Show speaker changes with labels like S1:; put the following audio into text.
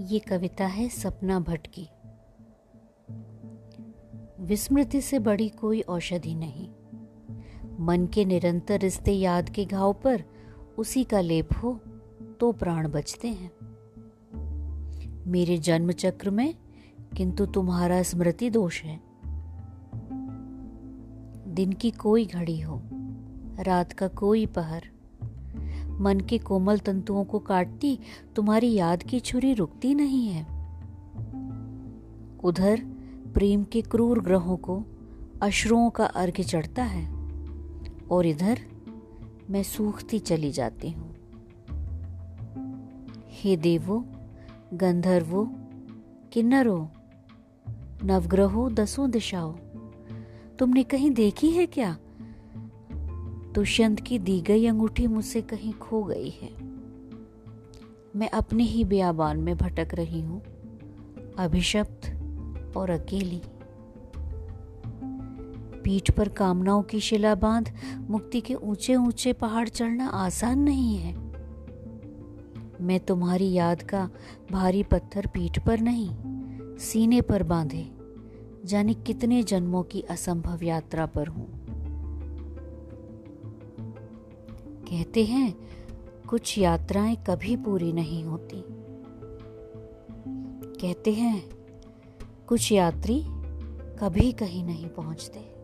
S1: ये कविता है सपना भट्ट की। विस्मृति से बड़ी कोई औषधि नहीं। मन के निरंतर रिश्ते याद के घाव पर उसी का लेप हो तो प्राण बचते हैं। मेरे जन्म चक्र में किंतु तुम्हारा स्मृति दोष है। दिन की कोई घड़ी हो, रात का कोई पहर मन के कोमल तंतुओं को काटती, तुम्हारी याद की छुरी रुकती नहीं है। उधर, प्रेम के क्रूर ग्रहों को, अश्रुओं का अर्घ्य चढ़ता है। और इधर, मैं सूखती चली जाती हूँ। हे देवो, गंधर्वो, किन्नरो, नवग्रहो, दसों दिशाओं, तुमने कहीं देखी है क्या? दुष्यंत की दी गई अंगूठी मुझसे कहीं खो गई है। मैं अपने ही बियाबान में भटक रही हूँ, अभिशप्त और अकेली। पीठ पर कामनाओं की शिला बाँध, मुक्ति के ऊँचे ऊँचे पहाड़ चढ़ना आसान नहीं है। मैं तुम्हारी याद का भारी पत्थर पीठ पर नहीं, सीने पर बांधे, जाने कितने जन्मों की असंभव यात्रा पर हूँ। कहते हैं, कुछ यात्राएँ कभी पूरी नहीं होती। कहते हैं, कुछ यात्री कभी कहीं नहीं पहुँचते।